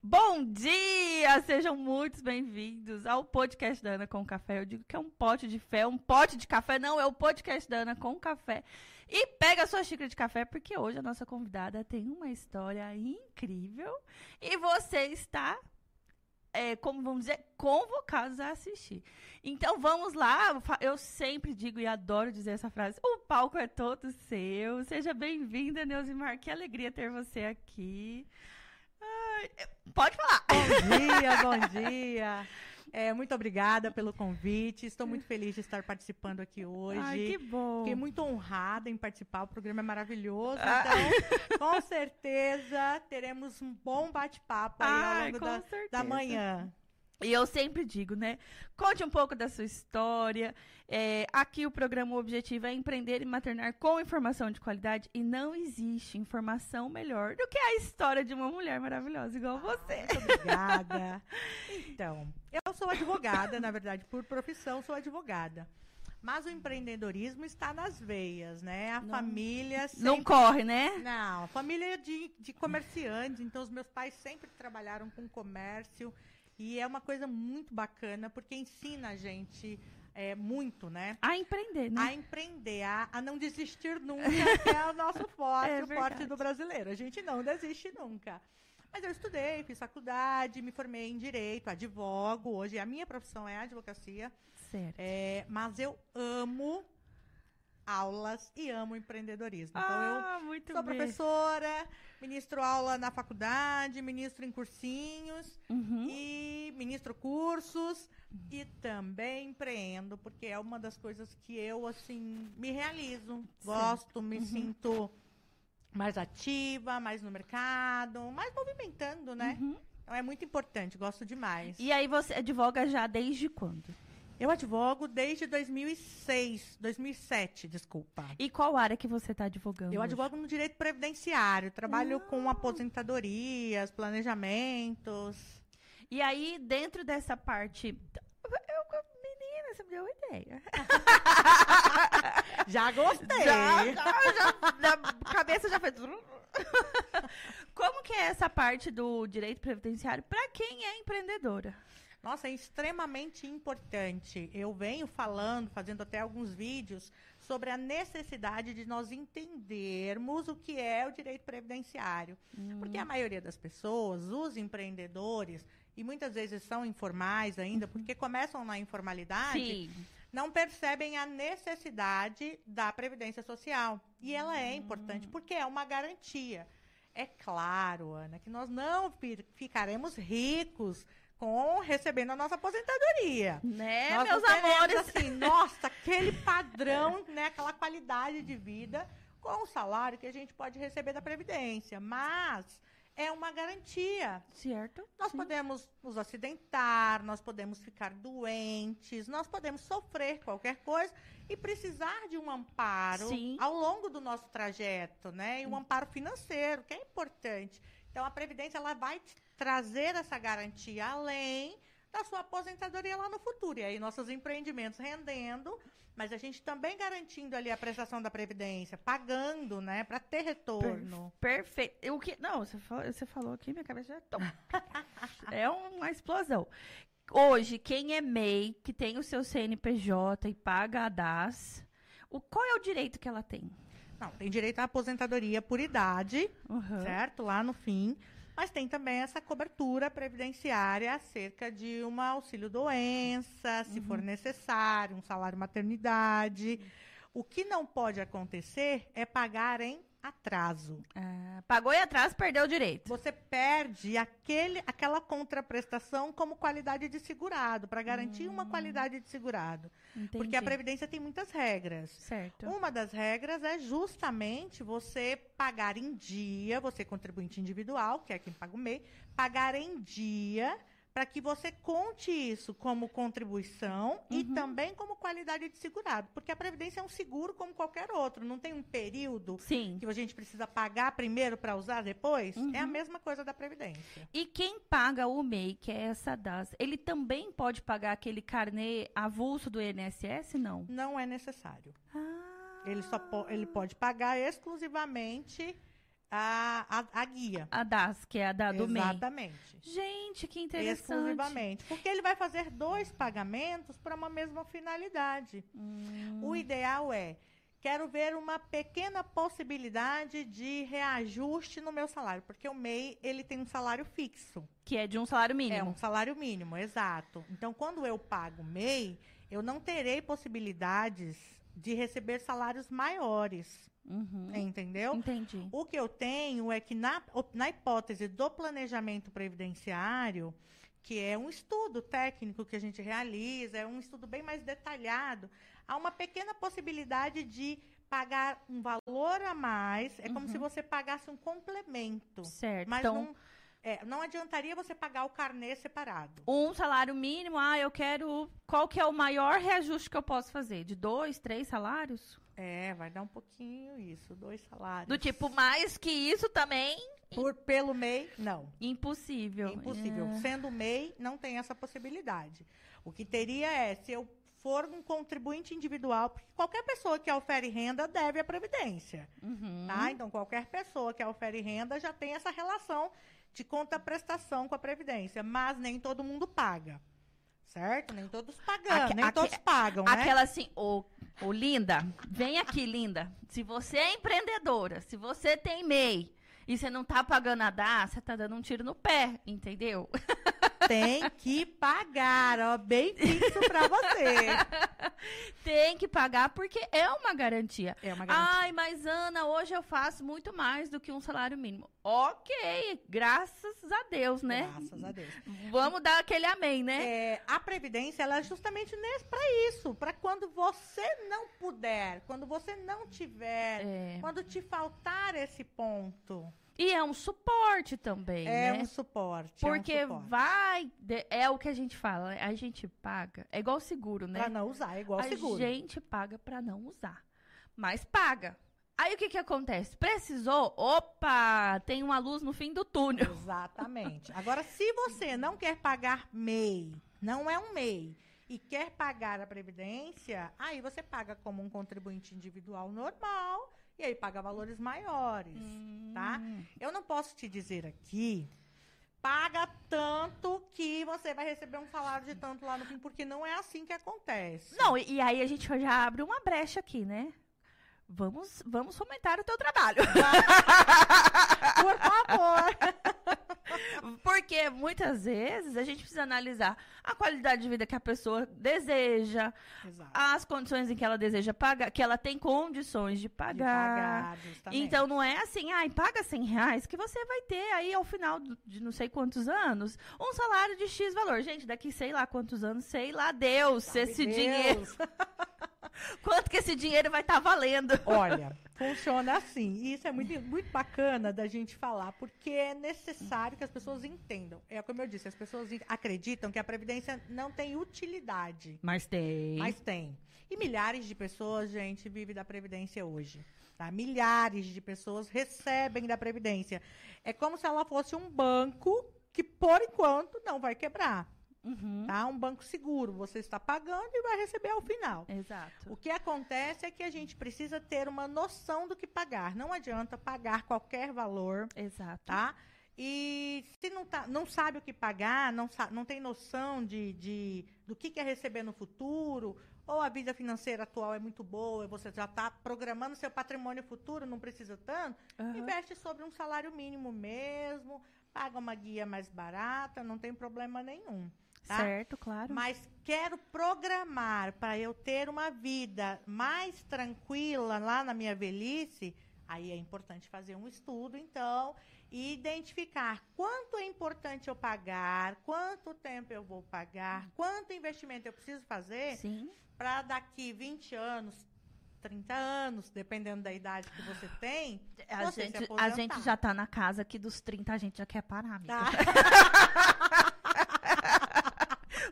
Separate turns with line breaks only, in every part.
Bom dia! Sejam muito bem-vindos ao podcast da Ana com Café. Eu digo que é um pote de fé, um pote de café, não, é o podcast da Ana com Café. E pega a sua xícara de café, porque hoje a nossa convidada tem uma história incrível e você está, é, como vamos dizer, convocados a assistir. Então vamos lá, eu sempre digo e adoro dizer essa frase: o palco é todo seu. Seja bem-vinda, Neusimar, que alegria ter você aqui. Pode falar.
Bom dia, bom dia. É, muito obrigada pelo convite. Estou muito feliz de estar participando aqui hoje.
Ai, que bom.
Fiquei muito honrada em participar. O programa é maravilhoso. Ah. Então, com certeza, teremos um bom bate-papo aí ao longo da, da manhã.
E eu sempre digo, né? Conte um pouco da sua história. É, aqui o programa o objetivo é empreender e maternar com informação de qualidade e não existe informação melhor do que a história de uma mulher maravilhosa igual você.
Muito obrigada. então, eu sou advogada, na verdade, por profissão sou advogada. Mas o empreendedorismo está nas veias, né? A não, família sempre...
Não corre, né?
Não, a família é de, de comerciantes, então os meus pais sempre trabalharam com comércio. E é uma coisa muito bacana, porque ensina a gente é, muito, né?
A empreender, né?
A empreender, a, a não desistir nunca, que é o nosso forte, é o forte do brasileiro. A gente não desiste nunca. Mas eu estudei, fiz faculdade, me formei em direito, advogo. Hoje a minha profissão é advocacia.
Certo.
É, mas eu amo aulas e amo empreendedorismo. Então,
ah,
eu sou bem. professora, ministro aula na faculdade, ministro em cursinhos uhum. e ministro cursos e também empreendo, porque é uma das coisas que eu, assim, me realizo. Gosto, me uhum. sinto mais ativa, mais no mercado, mais movimentando, né? Uhum. Então é muito importante, gosto demais.
E aí você advoga já desde quando?
Eu advogo desde 2006, 2007, desculpa.
E qual área que você está advogando?
Eu advogo no direito previdenciário, trabalho ah. com aposentadorias, planejamentos.
E aí, dentro dessa parte. Eu, menina, você me deu uma ideia.
já gostei.
Já, já, já, cabeça já fez. Como que é essa parte do direito previdenciário para quem é empreendedora?
Nossa, é extremamente importante. Eu venho falando, fazendo até alguns vídeos sobre a necessidade de nós entendermos o que é o direito previdenciário. Hum. Porque a maioria das pessoas, os empreendedores, e muitas vezes são informais ainda, uhum. porque começam na informalidade, Sim. não percebem a necessidade da previdência social. E ela é importante hum. porque é uma garantia. É claro, Ana, que nós não ficaremos ricos com recebendo a nossa aposentadoria.
Né, Nós meus amores?
assim, nossa, aquele padrão, né, aquela qualidade de vida com o salário que a gente pode receber da previdência, mas é uma garantia.
Certo.
Nós sim. podemos nos acidentar, nós podemos ficar doentes, nós podemos sofrer qualquer coisa e precisar de um amparo sim. ao longo do nosso trajeto, né? E um amparo financeiro, que é importante. Então a previdência ela vai trazer essa garantia além da sua aposentadoria lá no futuro. E aí nossos empreendimentos rendendo, mas a gente também garantindo ali a prestação da previdência, pagando, né, para ter retorno.
perfeito. O que não, você falou, você falou aqui, minha cabeça já é, é uma explosão. Hoje, quem é MEI, que tem o seu CNPJ e paga a DAS, o, qual é o direito que ela tem?
Não, tem direito à aposentadoria por idade, uhum. certo? Lá no fim. Mas tem também essa cobertura previdenciária acerca de um auxílio doença, se uhum. for necessário, um salário maternidade. O que não pode acontecer é pagar em atraso.
Ah, pagou em atraso, perdeu o direito.
Você perde aquele, aquela contraprestação como qualidade de segurado, para garantir hum. uma qualidade de segurado. Entendi. Porque a Previdência tem muitas regras.
Certo.
Uma das regras é justamente você pagar em dia, você contribuinte individual, que é quem paga o MEI, pagar em dia para que você conte isso como contribuição uhum. e também como qualidade de segurado. Porque a Previdência é um seguro como qualquer outro. Não tem um período
Sim.
que a gente precisa pagar primeiro para usar depois. Uhum. É a mesma coisa da Previdência.
E quem paga o MEI, que é essa DAS, ele também pode pagar aquele carnê avulso do INSS, não?
Não é necessário.
Ah.
Ele, só po ele pode pagar exclusivamente a, a, a guia.
A DAS, que é a da do MEI.
Exatamente.
Gente, que interessante.
Exclusivamente. Porque ele vai fazer dois pagamentos para uma mesma finalidade.
Hum,
O ideal é, quero ver uma pequena possibilidade de reajuste no meu salário, porque o MEI, ele tem um salário fixo.
que é de um salário
É
mínimo.
um salário mínimo, exato. Então, quando eu pago MEI, eu não terei possibilidades de receber salários maiores,
Uhum.
entendeu?
Entendi.
O que eu tenho é que, na, na hipótese do planejamento previdenciário, que é um estudo técnico que a gente realiza, é um estudo bem mais detalhado, há uma pequena possibilidade de pagar um valor a mais. É como
Uhum.
se você pagasse um complemento.
Certo.
Mas
então,
não, é, não adiantaria você pagar o carnê separado.
um salário mínimo, ah, eu quero. Qual que é o maior reajuste que eu posso fazer? De dois, três salários?
É, vai dar um pouquinho isso, dois salários.
Do tipo, mais que isso também,
Por, pelo MEI, não.
impossível.
Impossível.
É.
Sendo MEI, não tem essa possibilidade. O que teria é, se eu for um contribuinte individual, porque qualquer pessoa que ofere renda deve a Previdência.
Uhum.
Tá? Então, qualquer pessoa que ofere renda já tem essa relação de conta-prestação com a Previdência. Mas nem todo mundo paga. Certo? Nem todos pagam,
Aque-
nem
aque-
todos pagam, né?
Aquela assim, ô, ô Linda, vem aqui, Linda. Se você é empreendedora, se você tem MEI e você não tá pagando a DAS, você tá dando um tiro no pé, entendeu?
Tem que pagar, ó, bem fixo pra você.
Tem que pagar porque é uma garantia.
É uma garantia.
Ai, mas Ana, hoje eu faço muito mais do que um salário mínimo. Ok, graças a Deus, né?
Graças a Deus.
Vamos dar aquele amém, né?
É, a previdência ela é justamente para isso, para quando você não puder, quando você não tiver,
É.
quando te faltar esse ponto,
E é um suporte também,
é
né?
um suporte. é um
Porque
suporte.
vai. É o que a gente fala, né? a gente paga. É igual seguro, né?
Pra não usar, é igual
a
seguro.
gente paga pra não usar. Mas paga. Aí o que que acontece? Precisou? Opa! Tem uma luz no fim do túnel.
Exatamente. Agora, se você não quer pagar MEI, não é um MEI, e quer pagar a previdência, aí você paga como um contribuinte individual normal e aí paga valores maiores. tá?
Hum.
Eu não posso te dizer aqui, paga tanto que você vai receber um salário de tanto lá no fim, porque não é assim que acontece.
Não, e, e aí a gente já abre uma brecha aqui, né? Vamos, vamos fomentar o teu trabalho.
Por favor.
Porque muitas vezes a gente precisa analisar a qualidade de vida que a pessoa deseja,
Exato.
as condições em que ela deseja pagar, que ela tem condições de
De
pagar.
pagar, justamente.
Então não é assim, ai, paga 100 reais que você vai ter aí ao final de não sei quantos anos um salário de X valor. Gente, daqui sei lá quantos anos, sei lá Deus,
Sabe
esse
Deus.
dinheiro, quanto que esse dinheiro vai estar valendo.
Olha, funciona assim. E isso é muito, muito bacana da gente falar, porque é necessário que as pessoas entendam. É como eu disse, as pessoas acreditam que a Previdência não tem utilidade.
Mas tem.
Mas tem. E milhares de pessoas, gente, vivem da Previdência hoje. Tá? Milhares de pessoas recebem da Previdência. É como se ela fosse um banco que, por enquanto, não vai quebrar.
Uhum.
Tá? Um banco seguro. Você está pagando e vai receber ao final.
Exato.
O que acontece é que a gente precisa ter uma noção do que pagar. Não adianta pagar qualquer valor,
Exato.
tá? E se não, tá, não sabe o que pagar, não, não tem noção de, de- do que quer receber no futuro, ou a vida financeira atual é muito boa, você já está programando seu patrimônio futuro, não precisa tanto,
Aham.
investe sobre um salário mínimo mesmo, paga uma guia mais barata, não tem problema nenhum. Tá?
Certo, claro.
Mas quero programar para eu ter uma vida mais tranquila lá na minha velhice, aí é importante fazer um estudo, então, e identificar quanto é importante eu pagar, quanto tempo eu vou pagar, quanto investimento eu preciso fazer para daqui 20 anos, 30 anos, dependendo da idade que você tem,
A
você
gente, a gente já tá na casa aqui dos 30, a gente já quer parar, amiga.
tá?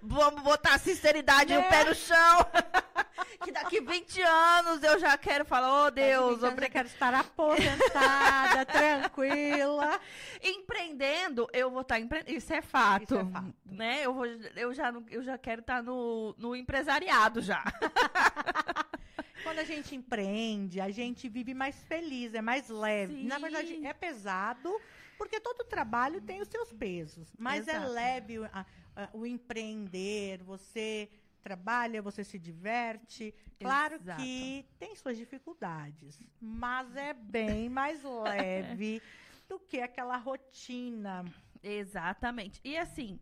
Vamos botar a sinceridade no
Né?
pé no chão. que daqui 20 anos eu já quero falar, oh Deus,
eu
obrigada.
quero estar aposentada, tranquila.
Empreendendo, eu vou estar empreendendo. Isso é fato.
Isso é fato.
Né? Eu, vou, eu, já, eu já quero estar no, no empresariado já.
Quando a gente empreende, a gente vive mais feliz, é mais leve. Na verdade,
Sim.
é pesado, porque todo trabalho tem os seus pesos. Mas é
Exato.
leve o- a- a- o empreender, você trabalha, você se diverte. Claro
Exato.
que tem suas dificuldades, mas é bem mais leve do que aquela rotina.
Exatamente. E assim,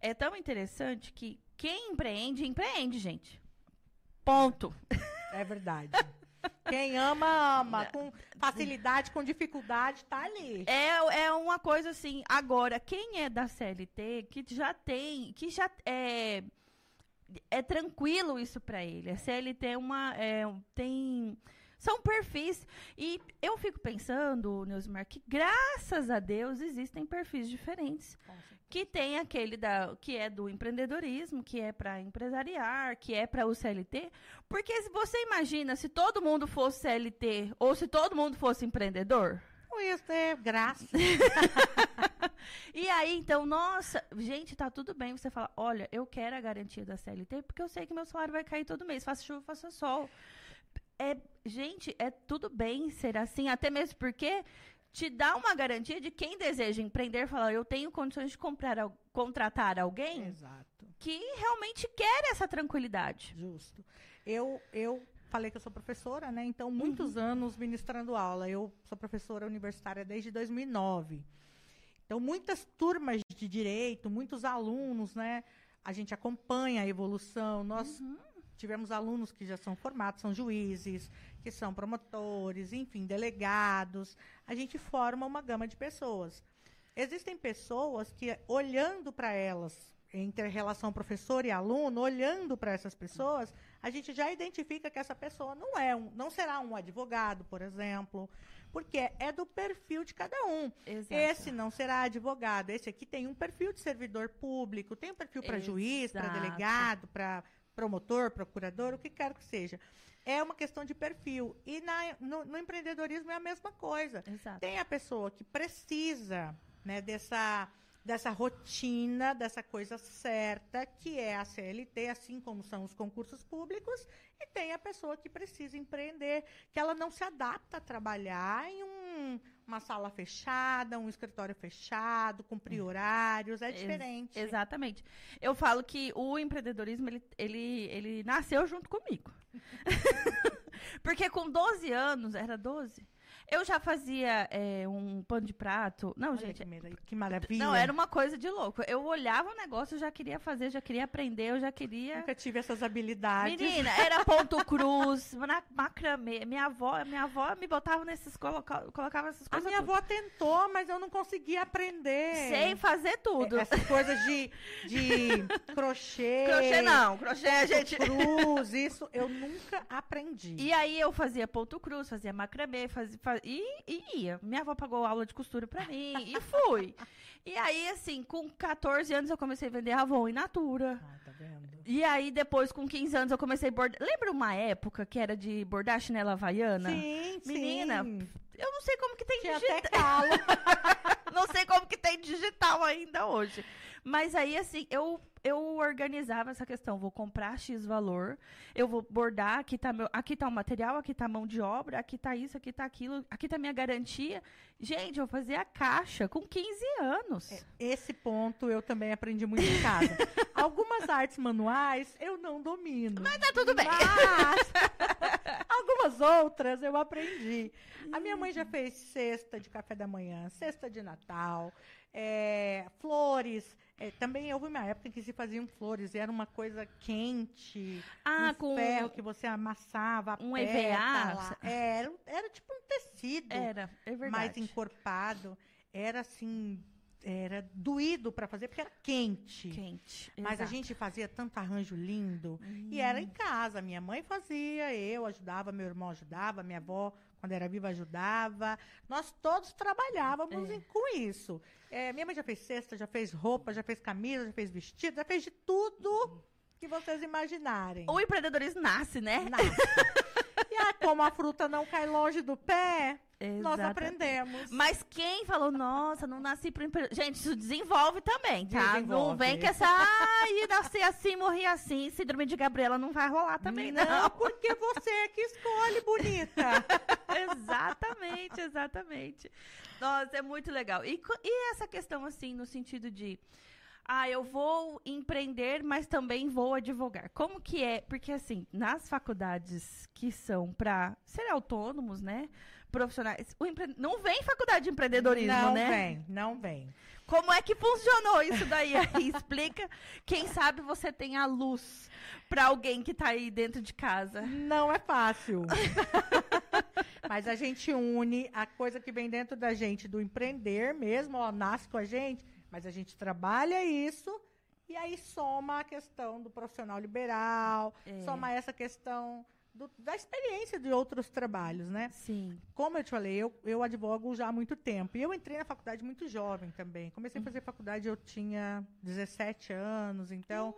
é tão interessante que quem empreende, empreende, gente. Ponto.
É verdade. Quem ama, ama. Com facilidade, com dificuldade, tá ali.
É, é uma coisa assim. Agora, quem é da CLT, que já tem, que já é, é tranquilo isso pra ele. A CLT é uma, é, tem, são perfis. E eu fico pensando, Neusmar, que graças a Deus existem perfis diferentes. Que tem aquele da, que é do empreendedorismo, que é para empresariar, que é para o CLT. Porque se você imagina se todo mundo fosse CLT ou se todo mundo fosse empreendedor,
ia ter graça.
E aí, então, nossa, gente, tá tudo bem. Você fala, olha, eu quero a garantia da CLT porque eu sei que meu salário vai cair todo mês, faça chuva, faça sol. É, gente, é tudo bem ser assim, até mesmo porque te dá uma garantia de quem deseja empreender, falar, eu tenho condições de comprar, contratar alguém
Exato.
que realmente quer essa tranquilidade.
Justo. Eu, eu falei que eu sou professora, né? Então, muitos anos ministrando aula. Eu sou professora universitária desde 2009. Então, muitas turmas de direito, muitos alunos, né? A gente acompanha a evolução. Nós tivemos alunos que já são formados, são juízes, que são promotores, enfim, delegados. A gente forma uma gama de pessoas. Existem pessoas que, olhando para elas, entre relação professor e aluno, olhando para essas pessoas, a gente já identifica que essa pessoa não é um, não será um advogado, por exemplo, porque é do perfil de cada um.
Exato.
Esse não será advogado, esse aqui tem um perfil de servidor público, tem um perfil para juiz, para delegado, para promotor, procurador, o que quer que seja. É uma questão de perfil. E na- no, no empreendedorismo é a mesma coisa.
Exato.
Tem a pessoa que precisa né, dessa, dessa rotina, dessa coisa certa, que é a CLT, assim como são os concursos públicos, e tem a pessoa que precisa empreender, que ela não se adapta a trabalhar em um- uma sala fechada, um escritório fechado, cumprir horários, é
Ex-
diferente.
Exatamente. Eu falo que o empreendedorismo, ele, ele, ele nasceu junto comigo. Porque com 12 anos, era 12? Eu já fazia é, um pano de prato. Não,
Olha
gente.
que, que maravilha.
Não, era uma coisa de louco. Eu olhava o negócio, eu já queria fazer, já queria aprender, eu já queria.
Nunca tive essas habilidades.
Menina, era ponto cruz, na- macramê. Minha avó, minha avó me botava nesses, coloca, colocava essas
A
coisas.
minha
tudo.
avó tentou, mas eu não conseguia aprender.
Sei fazer tudo.
Essas coisas de, de crochê.
Crochê não, crochê a gente.
Cruz, isso eu nunca aprendi.
E aí eu fazia ponto cruz, fazia macramê, fazia, e, e ia. Minha avó pagou aula de costura pra mim e fui. E aí, assim, com 14 anos eu comecei a vender Avon e Natura.
Ah, tá vendo?
E aí, depois, com 15 anos, eu comecei a bordar. Lembra uma época que era de bordar chinela havaiana?
Sim,
Menina,
sim.
Eu não sei como que tem digital.
até calo.
Não sei como que tem digital ainda hoje. Mas aí, assim, eu, eu organizava essa questão. Vou comprar X valor, eu vou bordar, aqui tá, meu, aqui tá o material, aqui tá a mão de obra, aqui tá isso, aqui tá aquilo, aqui tá a minha garantia. Gente, eu fazia a caixa com 15 anos.
Esse ponto eu também aprendi muito em casa. Algumas artes manuais eu não domino.
Mas tá tudo bem.
Mas algumas outras eu aprendi. A minha mãe já fez cesta de café da manhã, cesta de Natal, é, flores. É, também houve uma época em que se faziam flores e era uma coisa quente.
Ah,
um
com.
ferro que você amassava. a
um. EVA.
É, era, era tipo um tecido
Era, é verdade.
mais encorpado. Era assim, era doído para fazer porque era quente.
Quente.
Mas a
exato.
gente fazia tanto arranjo lindo. E era em casa. Minha mãe fazia, eu ajudava, meu irmão ajudava, minha avó, quando era viva, ajudava. Nós todos trabalhávamos
É.
em- com isso. É, minha mãe já fez cesta, já fez roupa, já fez camisa, já fez vestido, já fez de tudo que vocês imaginarem.
O empreendedorismo nasce, né?
Nasce. Como a fruta não cai longe do pé, nós
Exata-
aprendemos.
Mas quem falou, nossa, não nasci pro empreendedor. Gente, isso desenvolve também, tá? Não
Desenvolve.
vem que essa, ai, nasci assim, morri assim, síndrome de Gabriela não vai rolar também, não.
Não, porque você é que escolhe, bonita.
exatamente, exatamente. Nossa, é muito legal. E, e essa questão, assim, no sentido de. Ah, eu vou empreender, mas também vou advogar. Como que é? Porque, assim, nas faculdades que são para ser autônomos, né? Profissionais. O empre... Não vem faculdade de empreendedorismo,
não
né?
vem, não vem.
Como é que funcionou isso daí? Aí explica. Quem sabe você tem a luz para alguém que tá aí dentro de casa.
Não é fácil. Mas a gente une a coisa que vem dentro da gente do empreender mesmo, ó, nasce com a gente, mas a gente trabalha isso e aí soma a questão do profissional liberal,
É.
soma essa questão do- da experiência de outros trabalhos, né?
Sim.
Como eu te falei, eu, eu advogo já há muito tempo. E eu entrei na faculdade muito jovem também. Comecei a fazer faculdade, eu tinha 17 anos, então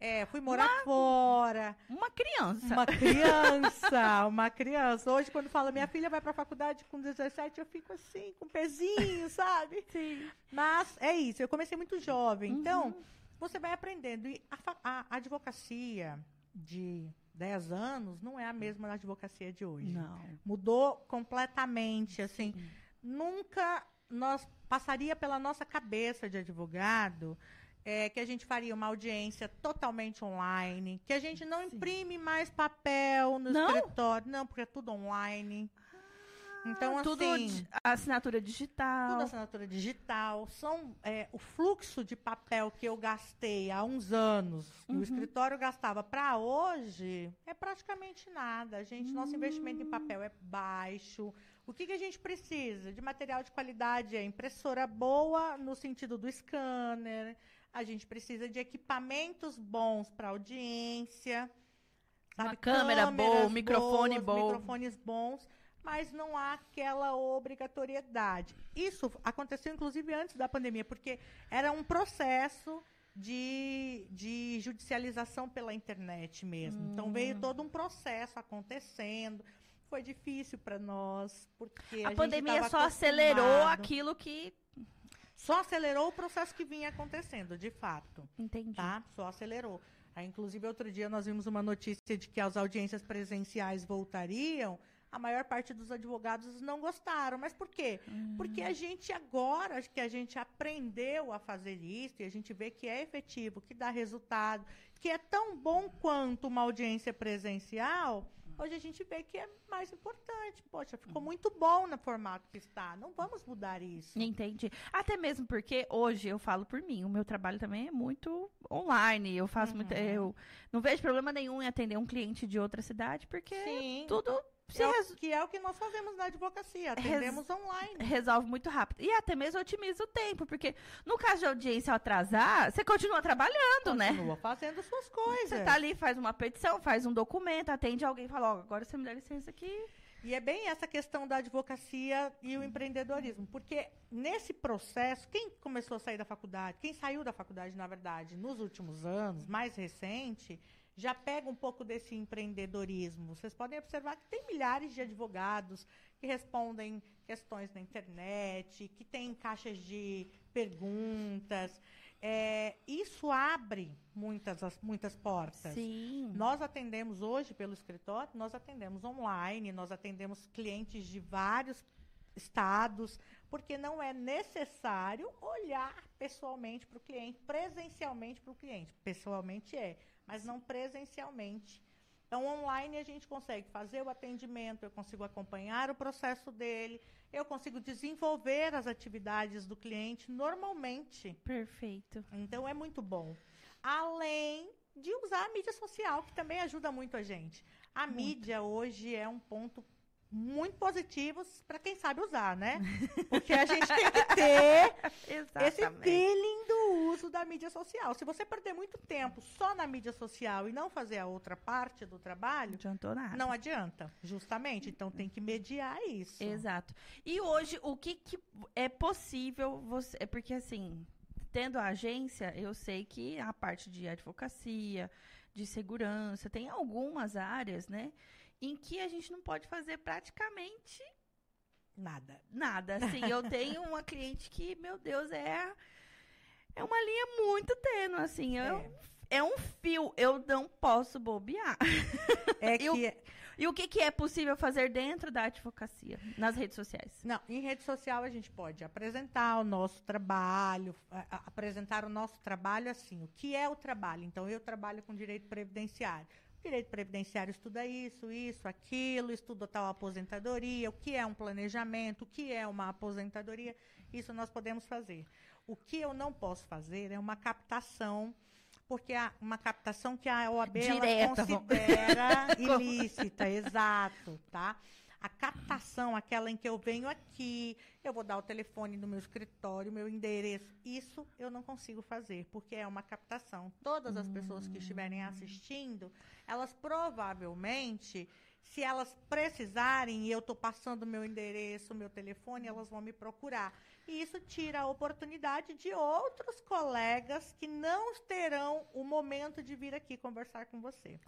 é, fui morar fora.
Uma criança.
Uma criança, uma criança. Hoje, quando fala minha filha vai pra faculdade com 17, eu fico assim, com um pezinho, sabe?
Sim.
Mas é isso, eu comecei muito jovem.
Uhum.
Então, você vai aprendendo. E a, a advocacia de 10 anos não é a mesma da advocacia de hoje.
Não.
Mudou completamente, assim. Nunca nós passaria pela nossa cabeça de advogado é, que a gente faria uma audiência totalmente online, que a gente não
Sim.
imprime mais papel no
Não?
escritório, não, porque é tudo online. Então,
Ah, tudo
assim,
assinatura digital.
tudo assinatura digital, são é, o fluxo de papel que eu gastei há uns anos, que
Uhum.
o escritório gastava para hoje, é praticamente nada. A gente, nosso investimento em papel é baixo. O que, que a gente precisa? De material de qualidade, é impressora boa no sentido do scanner. A gente precisa de equipamentos bons para audiência.
Uma
sabe?
câmera boa, um microfone
boas,
bom.
Microfones bons mas não há aquela obrigatoriedade. Isso aconteceu, inclusive, antes da pandemia, porque era um processo de, de judicialização pela internet mesmo. Então,
Hum.
veio todo um processo acontecendo. Foi difícil para nós, porque a,
A pandemia só acelerou aquilo que.
Só acelerou o processo que vinha acontecendo, de fato
Entendi.
tá? Só acelerou. Aí, inclusive, outro dia nós vimos uma notícia de que as audiências presenciais voltariam. A maior parte dos advogados não gostaram. Mas por quê? Porque a gente agora, que a gente aprendeu a fazer isso e a gente vê que é efetivo, que dá resultado, que é tão bom quanto uma audiência presencial. Hoje a gente vê que é mais importante. Poxa, ficou muito bom no formato que está. Não vamos mudar isso.
Entendi. Até mesmo porque hoje eu falo por mim, o meu trabalho também é muito online. Eu faço muito.
Uhum.
Eu não vejo problema nenhum em atender um cliente de outra cidade, porque
Sim.
tudo
É o- que é o que nós fazemos na advocacia. Atendemos online.
resolve muito rápido. E até mesmo otimiza o tempo, porque no caso de audiência atrasar, você continua trabalhando, né?
Continua fazendo suas coisas.
Você tá ali, faz uma petição, faz um documento, atende alguém e fala, ó, agora você me dá licença aqui.
E é bem essa questão da advocacia e o empreendedorismo. Porque nesse processo, quem começou a sair da faculdade, quem saiu da faculdade, na verdade, nos últimos anos, mais recente, já pega um pouco desse empreendedorismo. Vocês podem observar que tem milhares de advogados que respondem questões na internet, que têm caixas de perguntas. É, isso abre muitas, as- muitas portas.
Sim.
Nós atendemos hoje pelo escritório, nós atendemos online, nós atendemos clientes de vários estados, porque não é necessário olhar pessoalmente para o cliente, presencialmente para o cliente. Pessoalmente é, mas não presencialmente. Então, online a gente consegue fazer o atendimento, eu consigo acompanhar o processo dele, eu consigo desenvolver as atividades do cliente normalmente.
Perfeito.
Então é muito bom. Além de usar a mídia social, que também ajuda muito a gente. A mídia hoje é um ponto muito positivo para quem sabe usar, né? Porque a gente tem que ter esse feeling do uso da mídia social. Se você perder muito tempo só na mídia social e não fazer a outra parte do
Não
trabalho,
adiantou nada.
não adianta, justamente. Então tem que mediar isso.
Exato. E hoje, o que, que é possível você. É porque, assim, tendo a agência, eu sei que a parte de advocacia, de segurança, tem algumas áreas, né? em que a gente não pode fazer praticamente
Nada.
nada. Assim, eu tenho uma cliente que, meu Deus, é é uma linha muito tênue, assim, eu, é. um fio, eu não posso bobear.
É que
Eu- E o que, que é possível fazer dentro da advocacia, nas redes sociais?
Não, em rede social a gente pode apresentar o nosso trabalho, a- a- apresentar o nosso trabalho assim. O que é o trabalho? Então, eu trabalho com direito previdenciário. O direito previdenciário estuda isso, isso, aquilo, estuda tal aposentadoria, o que é um planejamento, o que é uma aposentadoria. Isso nós podemos fazer. O que eu não posso fazer é uma captação, porque é uma captação que a OAB
Direta,
considera ilícita, exato, tá? A captação, aquela em que eu venho aqui, eu vou dar o telefone do meu escritório, meu endereço. Isso eu não consigo fazer, porque é uma captação. Todas as pessoas que estiverem assistindo, elas provavelmente, se elas precisarem e eu estou passando meu endereço, meu telefone, elas vão me procurar. E isso tira a oportunidade de outros colegas que não terão o momento de vir aqui conversar com você.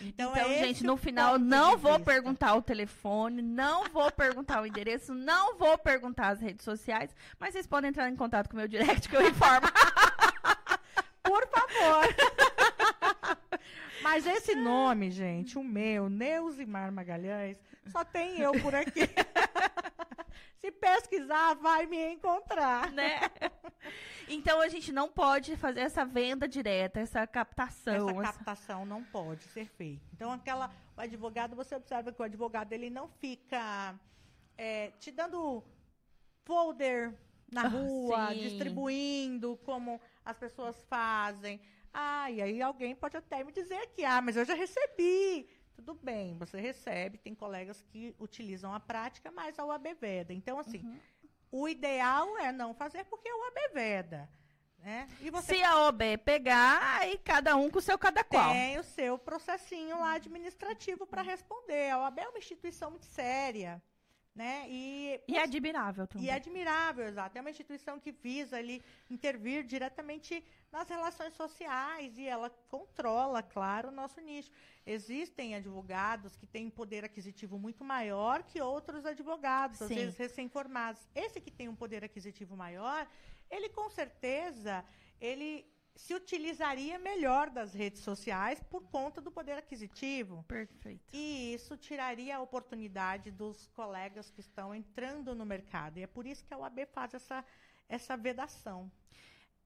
Então,
Então,
é
gente, no final,
ponto
não vou
vista.
perguntar o telefone, não vou perguntar o endereço, não vou perguntar as redes sociais, mas vocês podem entrar em contato com o meu direct que eu informo.
Por favor. Mas esse nome, gente, o meu, Neusimar Magalhães, só tem eu por aqui. Se pesquisar, vai me encontrar.
né? Então a gente não pode fazer essa venda direta, essa captação.
Essa
essa-
captação não pode ser feita. Então, aquela, o advogado, você observa que o advogado ele não fica é, te dando folder na
Ah,
rua, distribuindo como as pessoas fazem. Ah, e aí alguém pode até me dizer aqui, ah, mas eu já recebi. Tudo bem, você recebe, tem colegas que utilizam a prática, mas a UAB veda. Então, assim,
Uhum.
o ideal é não fazer porque a UAB veda. Né? E você
Se a OB pegar, aí cada um com o seu cada qual.
tem o seu processinho lá administrativo para responder. A OAB é uma instituição muito séria, né? E,
E é admirável também.
e é admirável, exato. É uma instituição que visa ali intervir diretamente nas relações sociais e ela controla, claro, o nosso nicho. Existem advogados que têm poder aquisitivo muito maior que outros advogados, às
Sim.
vezes recém-formados. Esse que tem um poder aquisitivo maior, ele com certeza, ele se utilizaria melhor das redes sociais por conta do poder aquisitivo.
Perfeito.
E isso tiraria a oportunidade dos colegas que estão entrando no mercado. E é por isso que a UAB faz essa, essa vedação.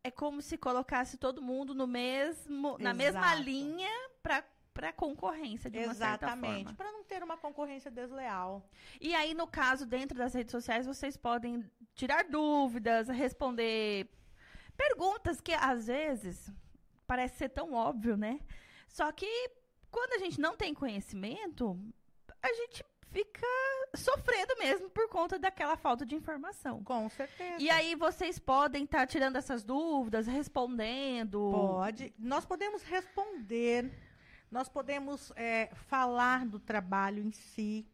É como se colocasse todo mundo no mesmo, na mesma linha para para concorrência de uma certa
Exatamente. Para não ter uma concorrência desleal.
E aí, no caso, dentro das redes sociais, vocês podem tirar dúvidas, responder perguntas que às vezes parece ser tão óbvio, né? Só que quando a gente não tem conhecimento, a gente fica sofrendo mesmo por conta daquela falta de informação.
Com certeza.
E aí vocês podem estar tirando essas dúvidas, respondendo.
Pode. Nós podemos responder, nós podemos é, falar do trabalho em si.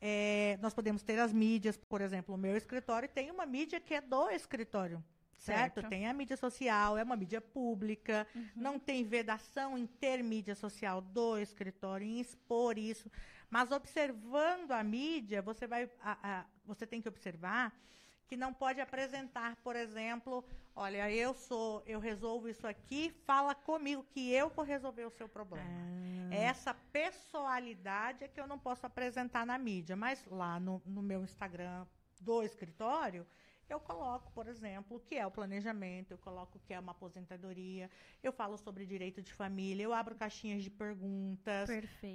É, nós podemos ter as mídias, por exemplo, o meu escritório tem uma mídia que é do escritório. Certo?
Certo.
Tem a mídia social, é uma mídia pública,
Uhum.
não tem vedação em ter mídia social do escritório, em expor isso. Mas observando a mídia, você vai, a- a- você tem que observar que não pode apresentar, por exemplo, olha, eu sou, eu resolvo isso aqui, fala comigo que eu vou resolver o seu problema.
Ah.
Essa pessoalidade é que eu não posso apresentar na mídia, mas lá no, no meu Instagram do escritório, eu coloco, por exemplo, o que é o planejamento, eu coloco o que é uma aposentadoria, eu falo sobre direito de família, eu abro caixinhas de perguntas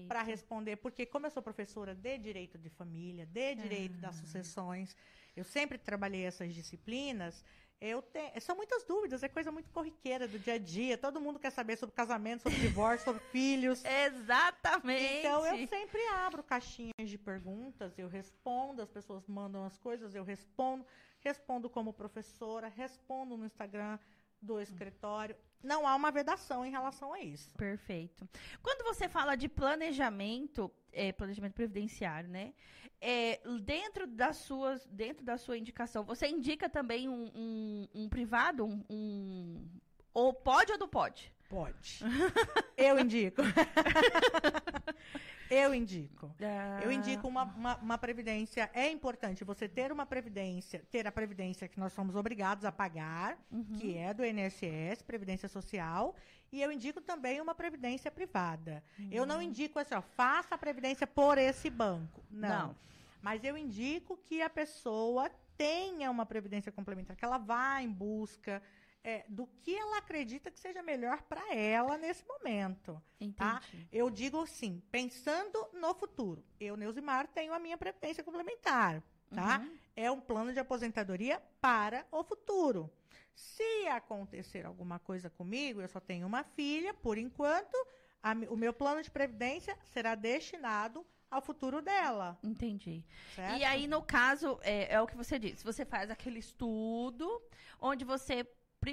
para responder, porque como eu sou professora de direito de família, de direito
Ah.
das sucessões, eu sempre trabalhei essas disciplinas. Eu tenho, são muitas dúvidas, é coisa muito corriqueira do dia a dia. Todo mundo quer saber sobre casamento, sobre divórcio, sobre filhos.
Exatamente.
Então eu sempre abro caixinhas de perguntas, eu respondo, as pessoas mandam as coisas, eu respondo, respondo como professora, respondo no Instagram do escritório. Não há uma vedação em relação a isso.
Perfeito. Quando você fala de planejamento, é, planejamento previdenciário, né? É, dentro das suas, dentro da sua indicação, você indica também um, um- um privado, um, um- ou pode ou não pode?
Pode. eu indico. Eu indico.
Ah,
Eu indico uma, uma, uma previdência. É importante você ter uma previdência, ter a previdência que nós somos obrigados a pagar, que é do INSS, Previdência Social. E eu indico também uma previdência privada. Eu não indico assim, ó, faça a previdência por esse banco. Não.
Não.
Mas eu indico que a pessoa tenha uma previdência complementar, que ela vá em busca é, do que ela acredita que seja melhor para ela nesse momento. tá?
Entendi.
Eu digo assim, pensando no futuro. Eu, Neusimar, tenho a minha previdência complementar, tá?
Uhum.
É um plano de aposentadoria para o futuro. Se acontecer alguma coisa comigo, eu só tenho uma filha, por enquanto, a o meu plano de previdência será destinado ao futuro dela,
Entendi.
certo?
E aí, no caso, é, é o que você disse. Você faz aquele estudo onde você.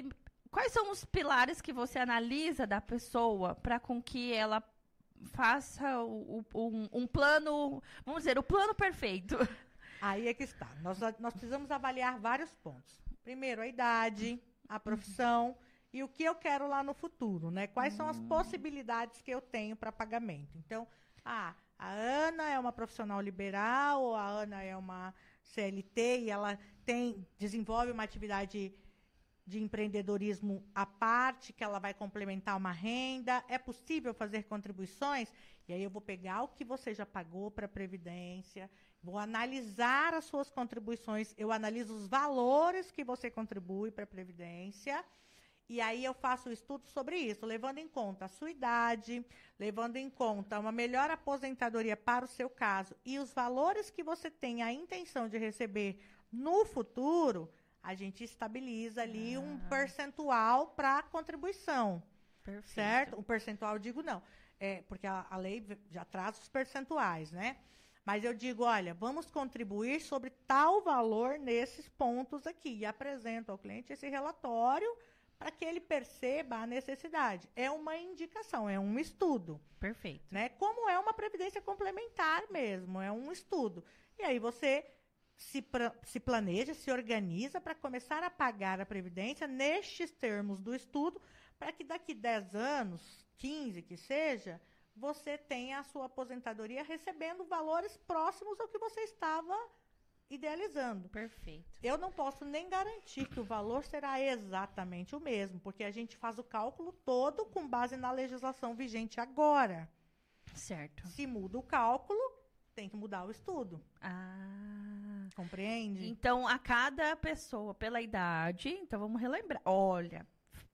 Prim- Quais são os pilares que você analisa da pessoa para com que ela faça o- o- um, um plano, vamos dizer, o plano perfeito?
Aí é que está. Nós, nós precisamos avaliar vários pontos. Primeiro, a idade, a profissão e o que eu quero lá no futuro, né? Quais são as possibilidades que eu tenho para pagamento. Então, ah, a Ana é uma profissional liberal, ou a Ana é uma CLT e ela tem desenvolve uma atividade de empreendedorismo à parte, que ela vai complementar uma renda. É possível fazer contribuições? E aí eu vou pegar o que você já pagou para a Previdência, vou analisar as suas contribuições, eu analiso os valores que você contribui para a Previdência. E aí eu faço o estudo sobre isso, levando em conta a sua idade, levando em conta uma melhor aposentadoria para o seu caso e os valores que você tem a intenção de receber no futuro, a gente estabiliza ali um
Ah.
percentual para contribuição,
Perfeito.
certo? Um percentual, eu digo não, é, porque a, a lei já traz os percentuais, né? Mas eu digo, olha, vamos contribuir sobre tal valor nesses pontos aqui. E apresento ao cliente esse relatório para que ele perceba a necessidade. É uma indicação, é um estudo
Perfeito.
né? Como é uma previdência complementar mesmo, é um estudo. E aí você se, pra- se planeja, se organiza para começar a pagar a previdência nestes termos do estudo, para que daqui 10 anos, 15 que seja, você tenha a sua aposentadoria recebendo valores próximos ao que você estava idealizando.
Perfeito.
Eu não posso nem garantir que o valor será exatamente o mesmo, porque a gente faz o cálculo todo com base na legislação vigente agora.
Certo.
Se muda o cálculo, tem que mudar o estudo.
Ah.
Compreende?
Então, a cada pessoa, pela idade, então vamos relembrar. Olha,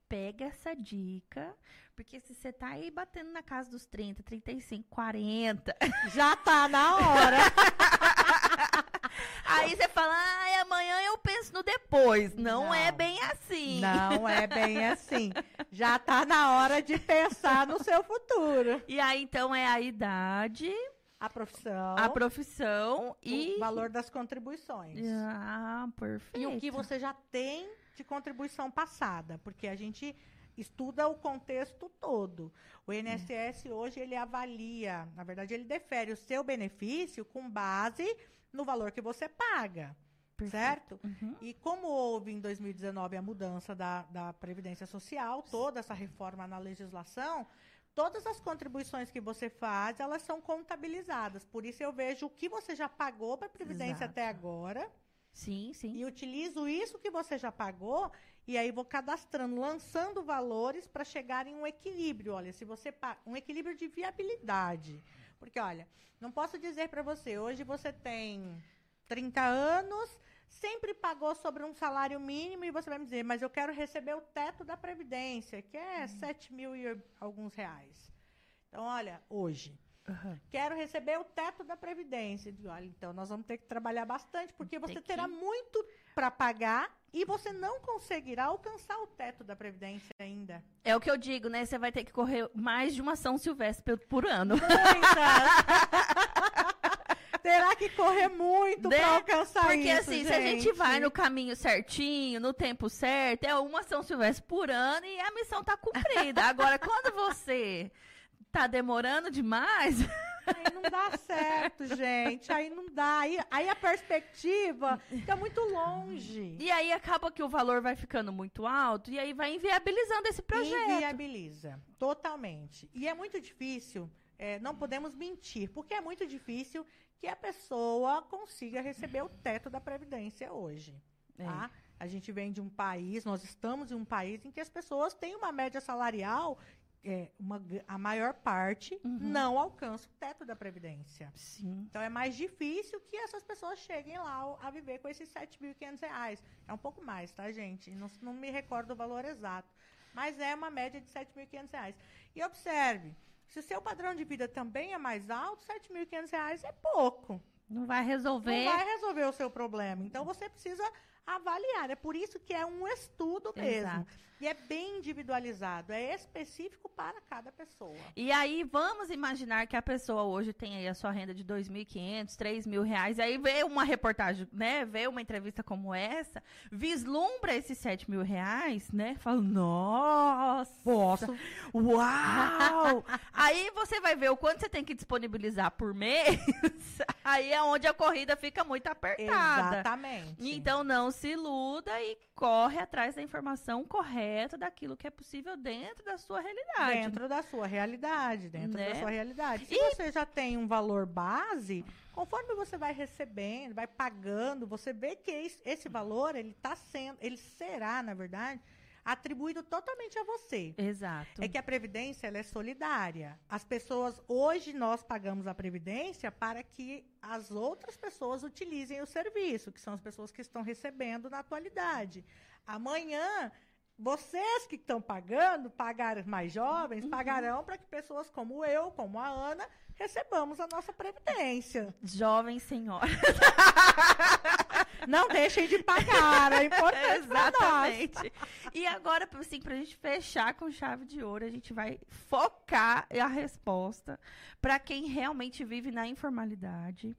pega essa dica, porque se você tá aí batendo na casa dos 30, 35, 40,
Já tá na hora.
aí você fala, ai, amanhã eu penso no depois. Não,
Não.
é bem assim.
Não é bem assim. Já tá na hora de pensar no seu futuro.
E aí, então, é a idade,
A profissão,
a profissão e.
o valor das contribuições.
Ah, perfeito.
E o que você já tem de contribuição passada, porque a gente estuda o contexto todo. O INSS hoje ele avalia, na verdade ele defere o seu benefício com base no valor que você paga,
Perfeito.
certo?
Uhum.
E como houve em 2019 a mudança da, da Previdência Social, toda essa reforma na legislação, todas as contribuições que você faz, elas são contabilizadas. Por isso eu vejo o que você já pagou para a Previdência
Exato.
até agora
Sim, sim.
e utilizo isso que você já pagou e aí vou cadastrando, lançando valores para chegar em um equilíbrio. Olha, se você um equilíbrio de viabilidade. Porque olha, não posso dizer para você, hoje você tem 30 anos, sempre pagou sobre um salário mínimo e você vai me dizer, mas eu quero receber o teto da previdência, que é 7 mil e alguns reais. Então, olha, hoje
Aham.
quero receber o teto da Previdência. Digo, Olha, então nós vamos ter que trabalhar bastante, porque você
que-
terá muito para pagar e você não conseguirá alcançar o teto da Previdência ainda.
É o que eu digo, né? Você vai ter que correr mais de uma São Silvestre por, por ano.
terá que correr muito
Né?
para alcançar
Porque
isso,
assim, se a gente
gente.
vai no caminho certinho, no tempo certo, é uma São Silvestre por ano e a missão tá cumprida. Agora, quando você tá demorando demais,
Aí não dá certo, gente. Aí não dá. Aí, aí a perspectiva fica muito longe.
e aí acaba que o valor vai ficando muito alto e aí vai inviabilizando esse projeto.
Inviabiliza, totalmente. E é muito difícil é, não podemos mentir, porque é muito difícil que a pessoa consiga receber o teto da Previdência hoje.
É.
Tá? A gente vem de um país, nós estamos em um país em que as pessoas têm uma média salarial, é, uma a maior parte
Uhum.
não alcança o teto da Previdência.
Sim.
Então é mais difícil que essas pessoas cheguem lá a viver com esses 7.500 reais. É um pouco mais, tá, gente? Não, não me recordo o valor exato. Mas é uma média de 7.500 reais. E observe, se o seu padrão de vida também é mais alto, 7.500 reais é pouco.
Não vai resolver.
Não vai resolver o seu problema. Então você precisa avaliar. É por isso que é um estudo mesmo.
Exato.
E é bem individualizado, é específico para cada pessoa.
E aí, vamos imaginar que a pessoa hoje tem aí a sua renda de 2.500, 3 mil reais. Aí vê uma reportagem, né? Vê uma entrevista como essa, vislumbra esses 7 mil reais, né? Fala, nossa!
Posso.
Uau! aí você vai ver o quanto você tem que disponibilizar por mês. aí é onde a corrida fica muito apertada.
Exatamente.
Então não se iluda e corre atrás da informação correta daquilo que é possível dentro da sua realidade.
Dentro da sua realidade, dentro
Né?
da sua realidade. Se
E-
você já tem um valor base, conforme você vai recebendo, vai pagando, você vê que es- esse valor, ele tá sendo, ele será, na verdade, atribuído totalmente a você.
Exato.
É que a previdência ela é solidária. As pessoas hoje nós pagamos a previdência para que as outras pessoas utilizem o serviço, que são as pessoas que estão recebendo na atualidade. Amanhã vocês que estão pagando, pagar mais jovens, pagarão para que pessoas como eu, como a Ana, recebamos a nossa previdência.
Jovem senhora.
Não deixem de pagar, é importante para.
Exatamente. E agora, assim, pra gente fechar com chave de ouro, a gente vai focar a resposta para quem realmente vive na informalidade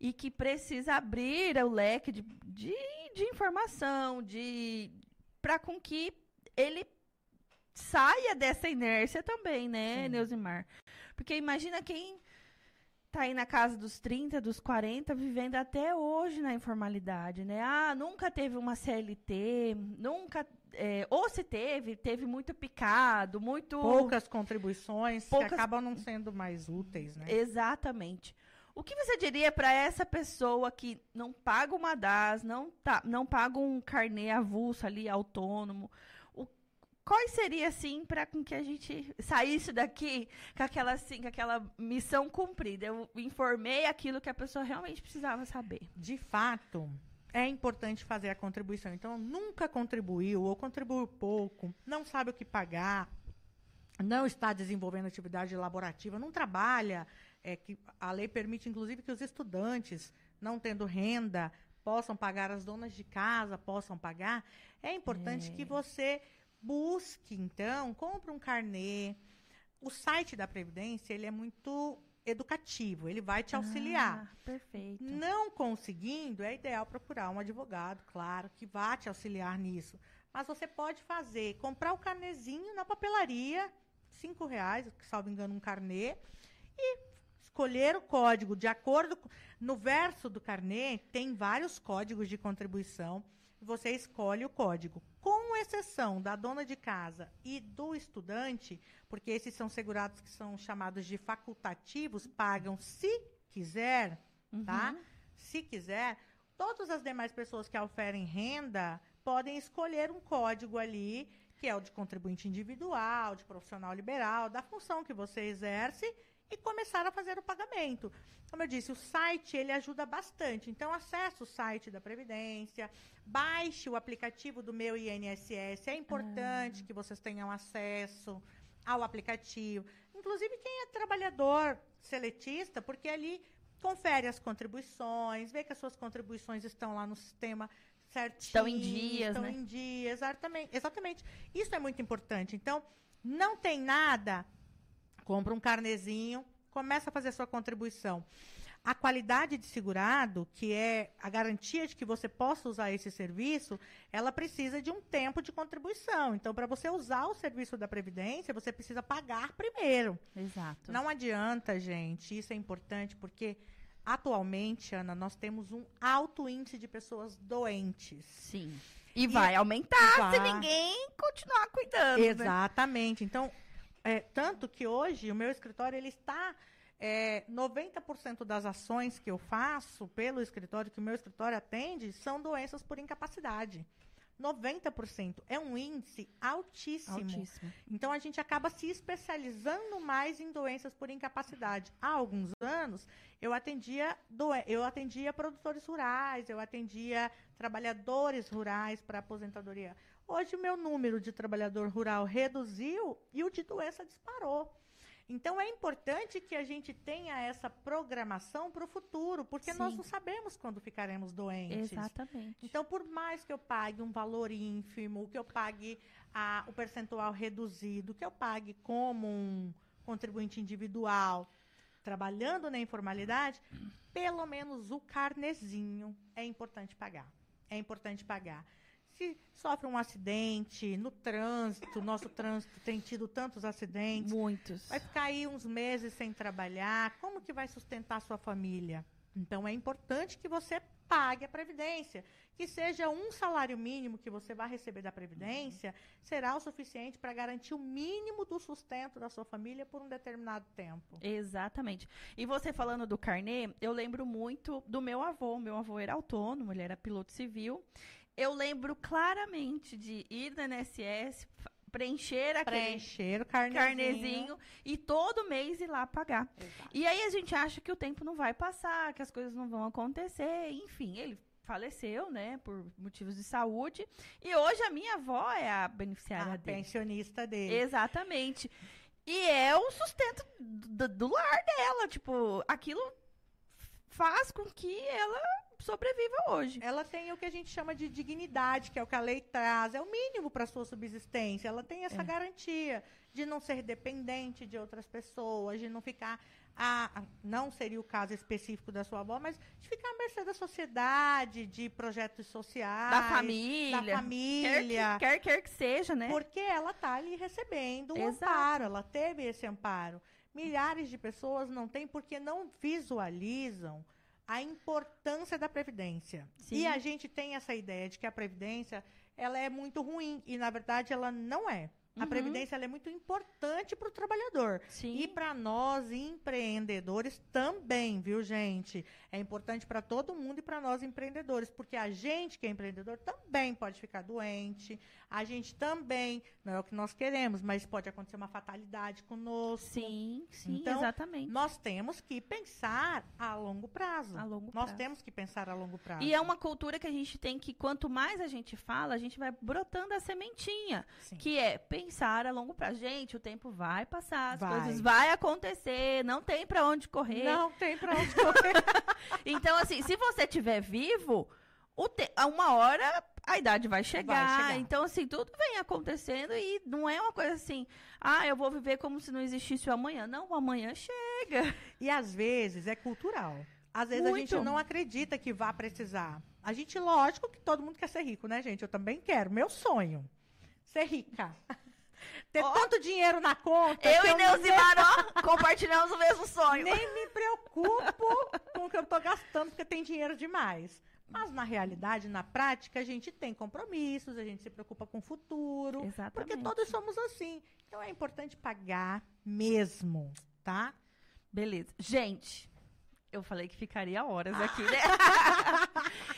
e que precisa abrir o leque de, de, de informação, de para com que ele saia dessa inércia também, né,
Sim.
Neusimar? Porque imagina quem tá aí na casa dos 30, dos 40, vivendo até hoje na informalidade, né? Ah, nunca teve uma CLT, nunca. é, ou se teve, teve muito picado, muito.
Poucas contribuições
Poucas-
que acabam não sendo mais úteis, né?
Exatamente. O que você diria para essa pessoa que não paga uma DAS, não, tá, não paga um carnê avulso ali, autônomo? Quais seria, assim, para com que a gente saísse daqui com aquela, assim, com aquela missão cumprida? Eu informei aquilo que a pessoa realmente precisava saber.
de fato, é importante fazer a contribuição. Então, nunca contribuiu ou contribuiu pouco, não sabe o que pagar, não está desenvolvendo atividade elaborativa, não trabalha. É que a lei permite, inclusive, que os estudantes, não tendo renda, possam pagar, as donas de casa possam pagar. É importante
É.
que você busque, então, compre um carnê. O site da Previdência, ele é muito educativo, ele vai te auxiliar.
Ah, perfeito.
Não conseguindo, é ideal procurar um advogado, claro, que vá te auxiliar nisso. Mas você pode fazer, comprar o carnezinho na papelaria, cinco reais, salvo engano, um carnê, e escolher o código de acordo com... No verso do carnê, tem vários códigos de contribuição. Você escolhe o código. Com exceção da dona de casa e do estudante, porque esses são segurados que são chamados de facultativos, pagam se quiser, tá?
Uhum.
Se quiser, todas as demais pessoas que oferem renda podem escolher um código ali, que é o de contribuinte individual, de profissional liberal, da função que você exerce e começar a fazer o pagamento. Como eu disse, o site ele ajuda bastante. Então, acesse o site da Previdência, baixe o aplicativo do meu INSS. É importante que vocês tenham acesso ao aplicativo. Inclusive, quem é trabalhador seletista, porque ali confere as contribuições, vê que as suas contribuições estão lá no sistema certinho.
Estão em dias,
estão
né?
em dia, exatamente, exatamente. Isso é muito importante. Então, não tem nada, compra um carnezinho, começa a fazer sua contribuição. A qualidade de segurado, que é a garantia de que você possa usar esse serviço, ela precisa de um tempo de contribuição. Então, para você usar o serviço da Previdência, você precisa pagar primeiro.
Exato.
Não adianta, gente. Isso é importante porque atualmente, Ana, nós temos um alto índice de pessoas doentes.
Sim. E vai aumentar se
vai-
ninguém continuar cuidando. né?
Exatamente. Então, é, tanto que hoje o meu escritório ele está é, 90% das ações que eu faço pelo escritório, que o meu escritório atende, são doenças por incapacidade. 90%. É um índice altíssimo.
Altíssimo.
Então a gente acaba se especializando mais em doenças por incapacidade. Há alguns anos eu atendia eu atendia produtores rurais, eu atendia trabalhadores rurais para aposentadoria. Hoje o meu número de trabalhador rural reduziu e o de doença disparou. Então é importante que a gente tenha essa programação para o futuro, porque nós
Sim.
não sabemos quando ficaremos doentes.
Exatamente.
Então, por mais que eu pague um valor ínfimo, que eu pague a- o percentual reduzido, que eu pague como um contribuinte individual, trabalhando na informalidade, pelo menos o carnezinho é importante pagar. É importante pagar. Se sofre um acidente no trânsito, nosso trânsito tem tido tantos acidentes,
Muitos.
vai ficar aí uns meses sem trabalhar, como que vai sustentar sua família? Então é importante que você pague a previdência, que seja um salário mínimo que você vai receber da previdência, será o suficiente para garantir o mínimo do sustento da sua família por um determinado tempo.
Exatamente. E você falando do carnê, eu lembro muito do meu avô. Meu avô era autônomo, ele era piloto civil. Eu lembro claramente de ir no INSS, fa- preencher aquele
Preencher o carnezinho.
carnezinho e todo mês ir lá pagar.
Exato.
E aí a gente acha que o tempo não vai passar, que as coisas não vão acontecer, enfim, ele faleceu, né, por motivos de saúde. E hoje a minha avó é a beneficiária
A
dele.
pensionista dele.
Exatamente. E é o sustento do, do lar dela. Tipo, aquilo faz com que ela sobreviva hoje.
Ela tem o que a gente chama de dignidade, que é o que a lei traz, é o mínimo para sua subsistência. Ela tem essa
É.
garantia de não ser dependente de outras pessoas, de não ficar a, não seria o caso específico da sua avó, mas de ficar à mercê da sociedade, de projetos sociais,
Da família.
da
Quer
família.
que, quer, quer que seja, né?
Porque ela está ali recebendo um
Exato.
amparo, ela teve esse amparo. Milhares de pessoas não têm porque não visualizam a importância da previdência.
Sim.
E a gente tem essa ideia de que a previdência ela é muito ruim e na verdade ela não é. A
Uhum.
previdência ela é muito importante para o trabalhador.
Sim.
E para nós empreendedores também, viu, gente? É importante para todo mundo e para nós empreendedores, porque a gente que é empreendedor também pode ficar doente. A gente também, não é o que nós queremos, mas pode acontecer uma fatalidade conosco.
Sim, sim,
Então,
exatamente.
Nós temos que pensar a longo prazo.
A longo
Nós
prazo.
temos que pensar a longo prazo.
E é uma cultura que a gente tem que, quanto mais a gente fala, a gente vai brotando a sementinha.
Sim.
Que é pensar a longo prazo. Gente, o tempo vai passar, as
Vai.
coisas vai acontecer, não tem pra onde correr.
Não tem para onde correr.
Então, assim, se você estiver vivo, o te- a uma hora a idade vai chegar.
chegar.
Então, assim, tudo vem acontecendo e não é uma coisa assim, ah, eu vou viver como se não existisse o amanhã. Não, o amanhã chega.
E às vezes é cultural. Às vezes a
Muito.
gente não acredita que vá precisar. A gente, lógico que todo mundo quer ser rico, né, gente? Eu também quero. Meu sonho. Ser rica. Ter
Ó.
tanto dinheiro na conta.
Eu e Neusimar, ó, compartilhamos o mesmo sonho.
Nem me preocupo com o que eu tô gastando, porque tem dinheiro demais. Mas na realidade, na prática, a gente tem compromissos, a gente se preocupa com o futuro.
Exatamente.
Porque todos somos assim. Então é importante pagar mesmo, tá?
Beleza. Gente, eu falei que ficaria horas aqui, né?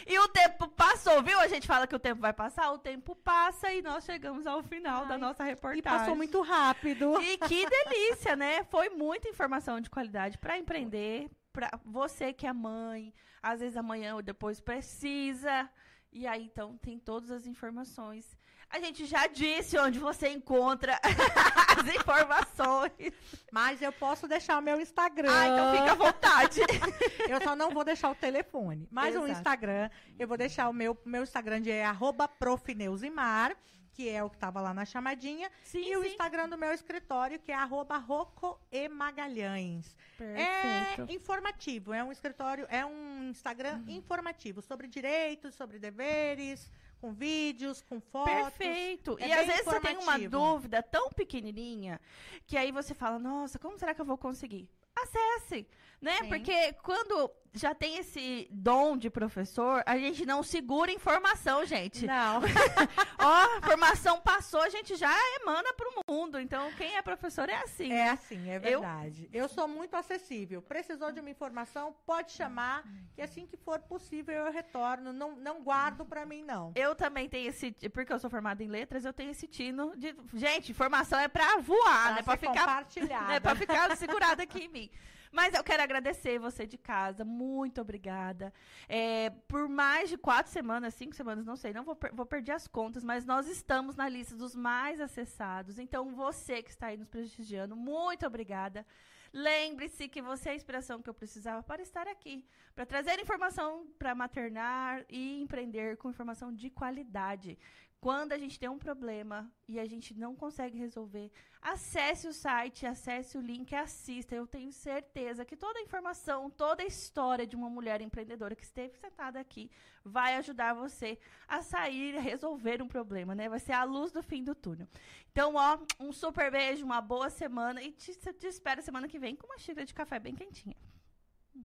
e o tempo passou, viu? A gente fala que o tempo vai passar, o tempo passa e nós chegamos ao final da
Ai,
nossa reportagem.
E passou muito rápido.
E que delícia, né? Foi muita informação de qualidade para empreender, para você que é mãe, às vezes amanhã ou depois precisa. E aí, então, tem todas as informações. A gente já disse onde você encontra as informações.
Mas eu posso deixar o meu Instagram.
Ah, então fica à vontade.
Eu só não vou deixar o telefone. Mas o
Exato.
Instagram, eu vou deixar o meu, meu Instagram de é arroba profneusimar, que é o que estava lá na chamadinha.
Sim,
e o
sim.
Instagram do meu escritório, que é arroba rocoemagalhães.
Perfeito.
É informativo, é um escritório, é um Instagram
Uhum.
informativo sobre direitos, sobre deveres, com vídeos, com fotos.
Perfeito.
É
e às vezes você tem uma dúvida tão pequenininha que aí você fala: "Nossa, como será que eu vou conseguir?" Acesse, né?
Sim.
Porque quando já tem esse dom de professor, a gente não segura informação, gente.
Não.
Ó, formação passou, a gente já emana pro mundo. Então, quem é professor é assim.
É
né?
assim, é verdade. Eu... sou muito acessível. Precisou de uma informação, pode chamar, que assim que for possível eu retorno. Não, não guardo pra mim, não.
Eu também tenho esse, porque eu sou formada em letras, eu tenho esse tino de, gente, informação é pra voar,
Pra
né? Pra
ser
ficar,
compartilhada.
né? pra ficar segurada aqui em mim. Mas eu quero agradecer você de casa, muito obrigada. É, por mais de quatro semanas, cinco semanas, não sei, não vou, vou perder as contas, mas nós estamos na lista dos mais acessados. Então, você que está aí nos prestigiando, muito obrigada. Lembre-se que você é a inspiração que eu precisava para estar aqui, para trazer informação para maternar e empreender com informação de qualidade. Quando a gente tem um problema e a gente não consegue resolver, acesse o site, acesse o link, assista. Eu tenho certeza que toda a informação, toda a história de uma mulher empreendedora que esteve sentada aqui vai ajudar você a sair e resolver um problema, né? Vai ser a luz do fim do túnel. Então, ó, um super beijo, uma boa semana e te, te espero semana que vem com uma xícara de café bem quentinha.